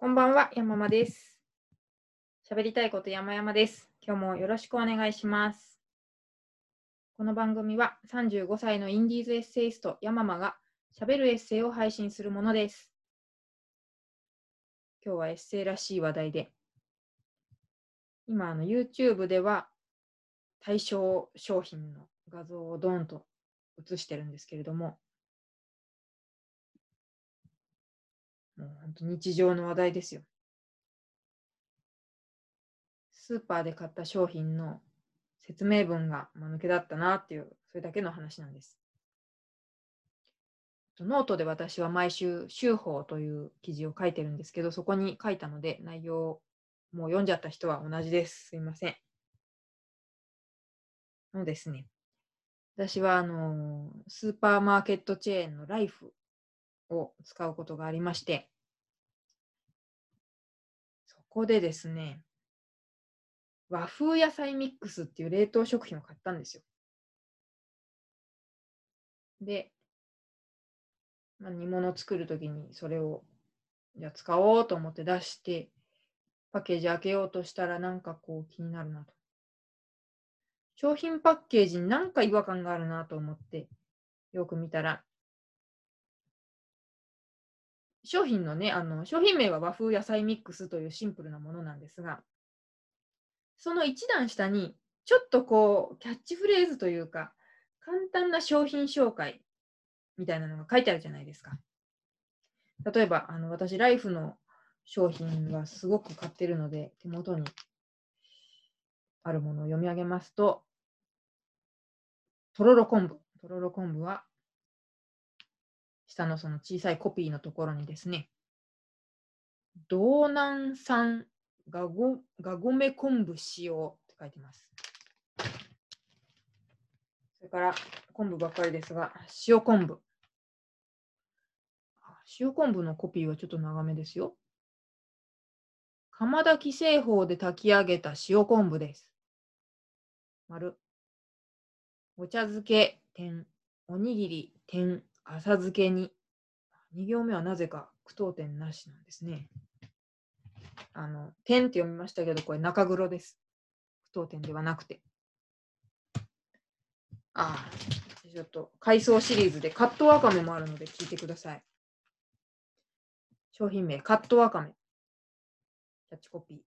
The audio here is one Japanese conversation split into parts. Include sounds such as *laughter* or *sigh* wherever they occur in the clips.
こんばんは、山間です。喋りたいこと山々です。今日もよろしくお願いします。この番組は35歳のインディーズエッセイスト山間が喋るエッセイを配信するものです。今日はエッセイらしい話題で、今あの YouTube では対象商品の画像をドーンと映してるんですけれども、本当日常の話題ですよ。スーパーで買った商品の説明文が間抜けだったなっていう、それだけの話なんです。ノートで私は毎週、週報という記事を書いてるんですけど、そこに書いたので、内容、もう読んじゃった人は同じです。すいません。のですね、私はあのスーパーマーケットチェーンのライフを使うことがありまして、そこでですね、和風野菜ミックスっていう冷凍食品を買ったんですよ。で、まあ、煮物作るときにそれをじゃ使おうと思って出して、パッケージ開けようとしたらなんかこう気になるなと。商品パッケージになんか違和感があるなと思って、よく見たら、商品のね、あの商品名は和風野菜ミックスというシンプルなものなんですが、その一段下に、ちょっとこう、キャッチフレーズというか、簡単な商品紹介みたいなのが書いてあるじゃないですか。例えば、あの私、ライフの商品はすごく買ってるので、手元にあるものを読み上げますと、とろろ昆布。とろろ昆布は、下のその小さいコピーのところにですね、道南産がごがごめ昆布使用って書いてます。それから昆布ばっかりですが、塩昆布。塩昆布のコピーはちょっと長めですよ。釜炊き製法で炊き上げた塩昆布です。丸。お茶漬け、点。おにぎり、点。浅漬けに。2行目はなぜか句読点なしなんですね。あの、点って読みましたけど、これ中黒です。句読点ではなくて。ああ、ちょっと回想シリーズでカットワカメもあるので聞いてください。商品名、カットワカメ。キャッチコピー。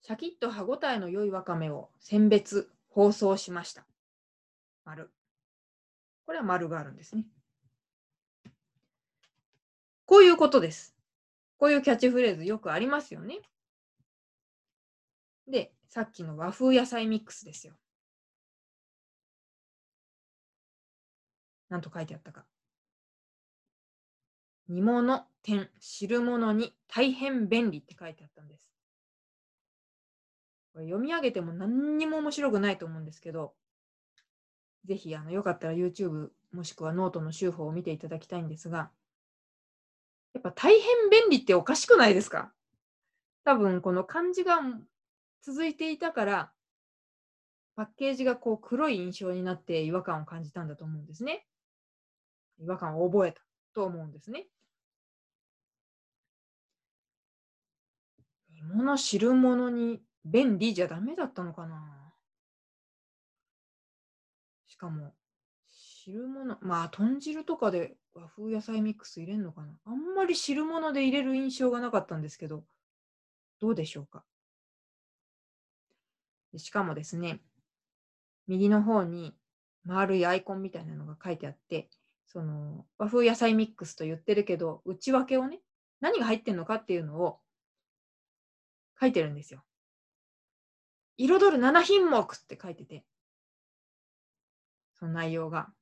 シャキッと歯ごたえの良いわかめを選別、包装しました。丸。これは丸があるんですね。こういうことです。こういうキャッチフレーズよくありますよね。で、さっきの和風野菜ミックスですよ。なんと書いてあったか。煮物、点、汁物に大変便利って書いてあったんです。これ読み上げても何にも面白くないと思うんですけど、ぜひあのよかったら YouTube もしくはノートの週報を見ていただきたいんですが、やっぱ大変便利っておかしくないですか？多分この漢字が続いていたから、パッケージがこう黒い印象になって違和感を感じたんだと思うんですね。違和感を覚えたと思うんですね。煮物、汁物に便利じゃダメだったのかな？かも、汁物、まあ、豚汁とかで和風野菜ミックス入れるのかな。あんまり汁物で入れる印象がなかったんですけど、どうでしょうか。しかもですね、右の方に丸いアイコンみたいなのが書いてあって、その和風野菜ミックスと言ってるけど、内訳をね、何が入ってるのかっていうのを書いてるんですよ。彩る7品目って書いてて、その内容が。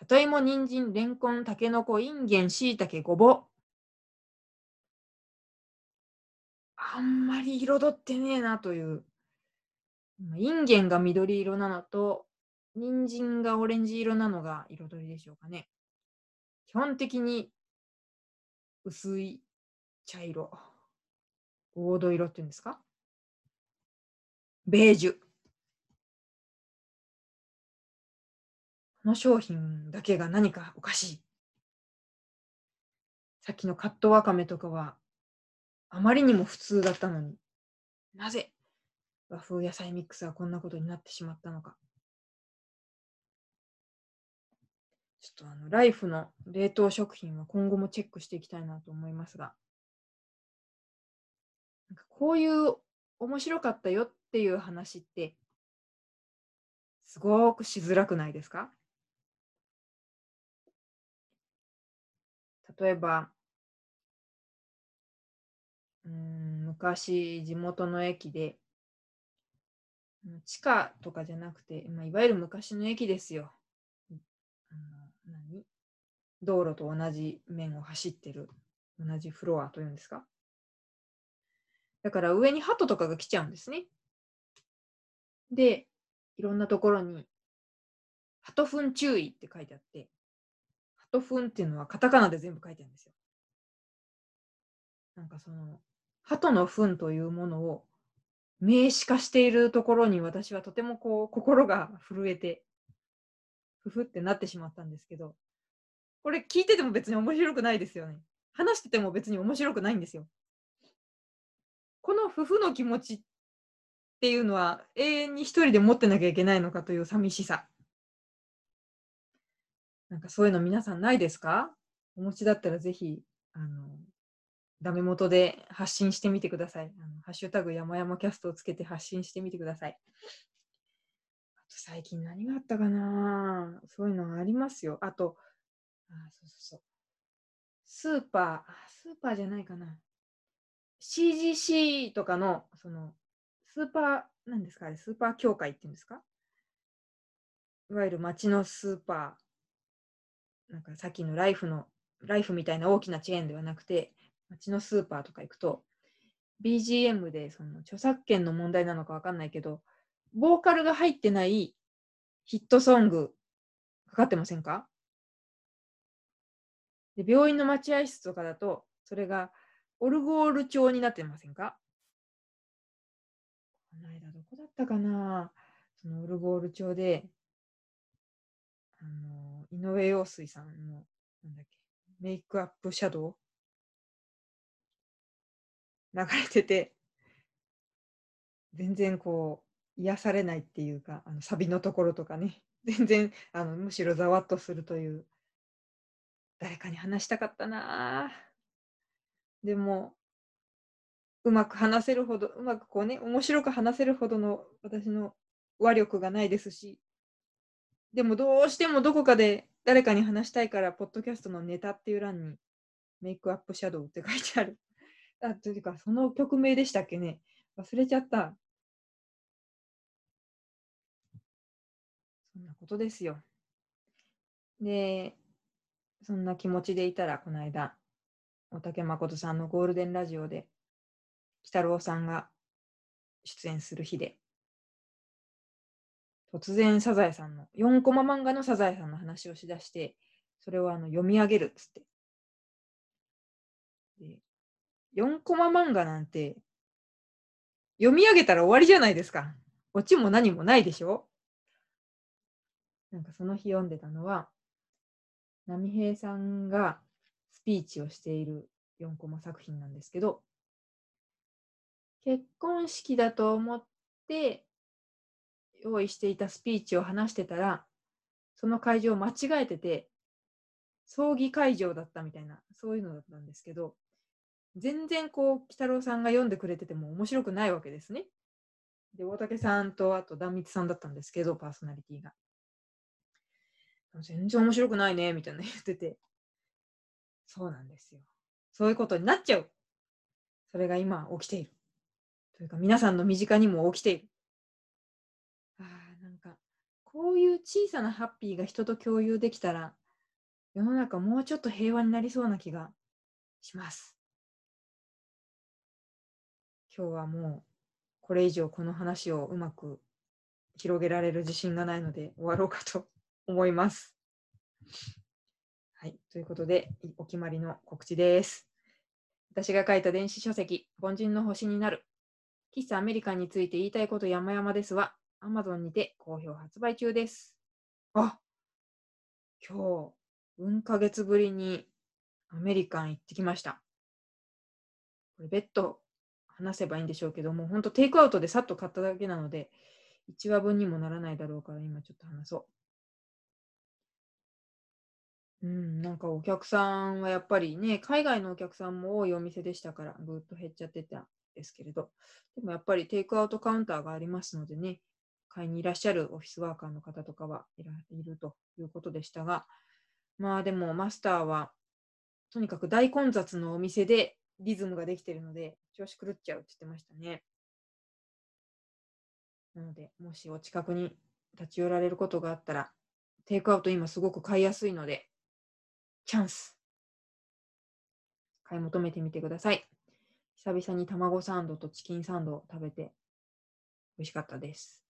里芋、人参、レンコン、タケノコ、インゲン、しいたけ、ごぼう。あんまり彩ってねえなという。インゲンが緑色なのと、人参がオレンジ色なのが彩りでしょうかね。基本的に薄い茶色。黄土色っていうんですか？ベージュ。この商品だけが何かおかしい。さっきのカットワカメとかは、あまりにも普通だったのに、なぜ和風野菜ミックスはこんなことになってしまったのか。ちょっとあの、ライフの冷凍食品は今後もチェックしていきたいなと思いますが、なんかこういう面白かったよっていう話って、すごくしづらくないですか？例えば、うん、昔地元の駅で、地下とかじゃなくて、まあ、いわゆる昔の駅ですよ。あの何？道路と同じ面を走ってる、同じフロアというんですか？だから上に鳩とかが来ちゃうんですね。で、いろんなところに、鳩糞注意って書いてあって、鳩糞っていうのはカタカナで全部書いてあるんですよ。なんかその、鳩の糞というものを名詞化しているところに私はとてもこう心が震えて、ふふってなってしまったんですけど、これ聞いてても別に面白くないですよね。話してても別に面白くないんですよ。この夫婦の気持ちっていうのは永遠に一人で持ってなきゃいけないのかという寂しさ。なんかそういうの皆さんないですか？お持ちだったらぜひ、あの、ダメ元で発信してみてください。あのハッシュタグ山々キャストをつけて発信してみてください。あと最近何があったかな？そういうのありますよ。あと、あそうそうそう。スーパー、スーパーじゃないかな。CGC とかの、その、スーパー、なんですか？あれ、スーパー協会っていうんですか？いわゆる街のスーパー、なんかさっきのライフの、ライフみたいな大きなチェーンではなくて、街のスーパーとか行くと、BGM でその著作権の問題なのかわかんないけど、ボーカルが入ってないヒットソングかかってませんか？で病院の待合室とかだと、それがオルゴール調になってませんか？この間どこだったかな？そのオルゴール調で、あの、井上陽水さんの、なんだっけ、メイクアップシャドウ？流れてて、全然こう、癒されないっていうか、あのサビのところとかね、*laughs* 全然あのむしろざわっとするという、誰かに話したかったな。でも、うまく話せるほど、うまくこうね、面白く話せるほどの私の話力がないですし、でもどうしてもどこかで誰かに話したいから、ポッドキャストのネタっていう欄に、メイクアップシャドウって書いてある。*laughs* あ、というか、その曲名でしたっけね。忘れちゃった。そんなことですよ。で、そんな気持ちでいたら、この間、大竹誠さんのゴールデンラジオで、鬼太郎さんが出演する日で、突然サザエさんの、4コマ漫画のサザエさんの話をしだして、それをあの読み上げるっつって。で4コマ漫画なんて、読み上げたら終わりじゃないですか。オチも何もないでしょなんかその日読んでたのは、波平さんがスピーチをしている4コマ作品なんですけど、結婚式だと思って用意していたスピーチを話してたら、その会場を間違えてて、葬儀会場だったみたいな、そういうのだったんですけど、全然こう、鬼太郎さんが読んでくれてても面白くないわけですね。で、大竹さんとあと壇蜜さんだったんですけど、パーソナリティが。全然面白くないね、みたいな言ってて。そうなんですよ。そういうことになっちゃう。それが今起きている。というか、皆さんの身近にも起きている。こういう小さなハッピーが人と共有できたら、世の中もうちょっと平和になりそうな気がします。今日はもうこれ以上この話をうまく広げられる自信がないので終わろうかと *laughs* 思います。はい。ということで、お決まりの告知です。私が書いた電子書籍、凡人の星になる。喫茶アメリカンについて言いたいこと山々ですは、Amazon にて好評発売中です。あ今日、うんヶ月ぶりにアメリカン行ってきました。これ、別途話せばいいんでしょうけども、本当テイクアウトでさっと買っただけなので、1話分にもならないだろうから、今ちょっと話そう。うん、なんかお客さんはやっぱりね、海外のお客さんも多いお店でしたから、ぐっと減っちゃってたんですけれど、でもやっぱりテイクアウトカウンターがありますのでね、買いにいらっしゃるオフィスワーカーの方とかはいらいるということでしたが、まあでもマスターはとにかく大混雑のお店でリズムができているので調子狂っちゃうって言ってましたね。なので、もしお近くに立ち寄られることがあったら、テイクアウト今すごく買いやすいので、チャンス買い求めてみてください。久々に卵サンドとチキンサンドを食べて美味しかったです。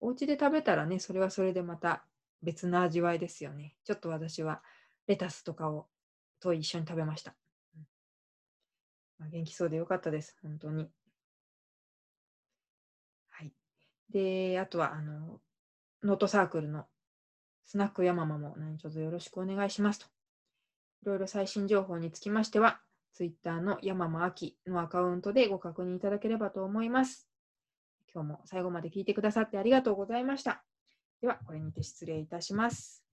お家で食べたらね、それはそれでまた別な味わいですよね。ちょっと私はレタスとかをと一緒に食べました。まあ、元気そうでよかったです、本当に。はい。で、あとは、あの、ノートサークルのスナックヤママも何卒よろしくお願いしますと。いろいろ最新情報につきましては、Twitter のヤママアキのアカウントでご確認いただければと思います。今日も最後まで聞いてくださってありがとうございました。では、これにて失礼いたします。